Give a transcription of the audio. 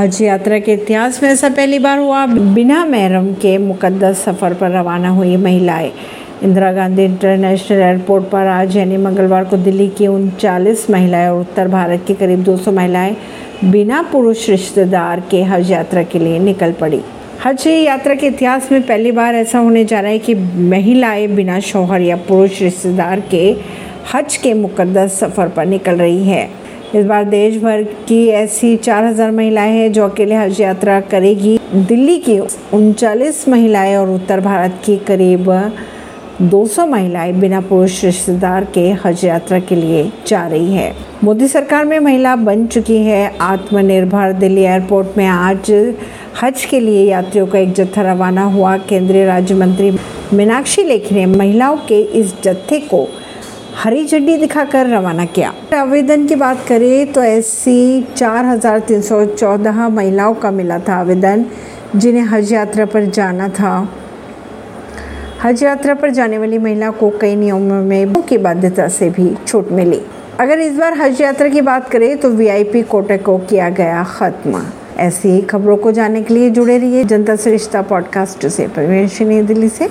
हज यात्रा के इतिहास में ऐसा पहली बार हुआ। बिना महरम के मुकद्दस सफ़र पर रवाना हुई महिलाएँ। इंदिरा गांधी इंटरनेशनल एयरपोर्ट पर आज, यानी मंगलवार को दिल्ली की उनचालीस महिलाएँ और उत्तर भारत की करीब 200 महिलाएँ बिना पुरुष रिश्तेदार के हज यात्रा के लिए निकल पड़ी। हज यात्रा के इतिहास में पहली बार ऐसा होने जा रहा है कि महिलाएँ बिना शौहर या पुरुष रिश्तेदार के हज के मुकद्दस सफ़र पर निकल रही है। इस बार देश भर की ऐसी 4000 महिलाएँ हैं जो अकेले हज यात्रा करेगी। दिल्ली की उनचालीस महिलाएँ और उत्तर भारत की करीब 200 महिलाएँ बिना पुरुष रिश्तेदार के हज यात्रा के लिए जा रही है। मोदी सरकार में महिला बन चुकी है। आत्मनिर्भर दिल्ली एयरपोर्ट में आज हज के लिए यात्रियों का एक जत्था रवाना हुआ। केंद्रीय राज्य मंत्री मीनाक्षी लेखी ने महिलाओं के इस जत्थे को हरी झंडी दिखाकर रवाना किया। आवेदन की बात करें तो ऐसी 4,314 महिलाओं का मिला था आवेदन जिन्हें हज यात्रा पर जाना था। हज यात्रा पर जाने वाली महिला को कई नियमों में की बाध्यता से भी छूट मिली। अगर इस बार हज यात्रा की बात करें तो वीआईपी कोटे को किया गया खत्म। ऐसी खबरों को जानने के लिए जुड़े रहिए जनता रिश्ता पॉडकास्ट से। परमेश नई दिल्ली से।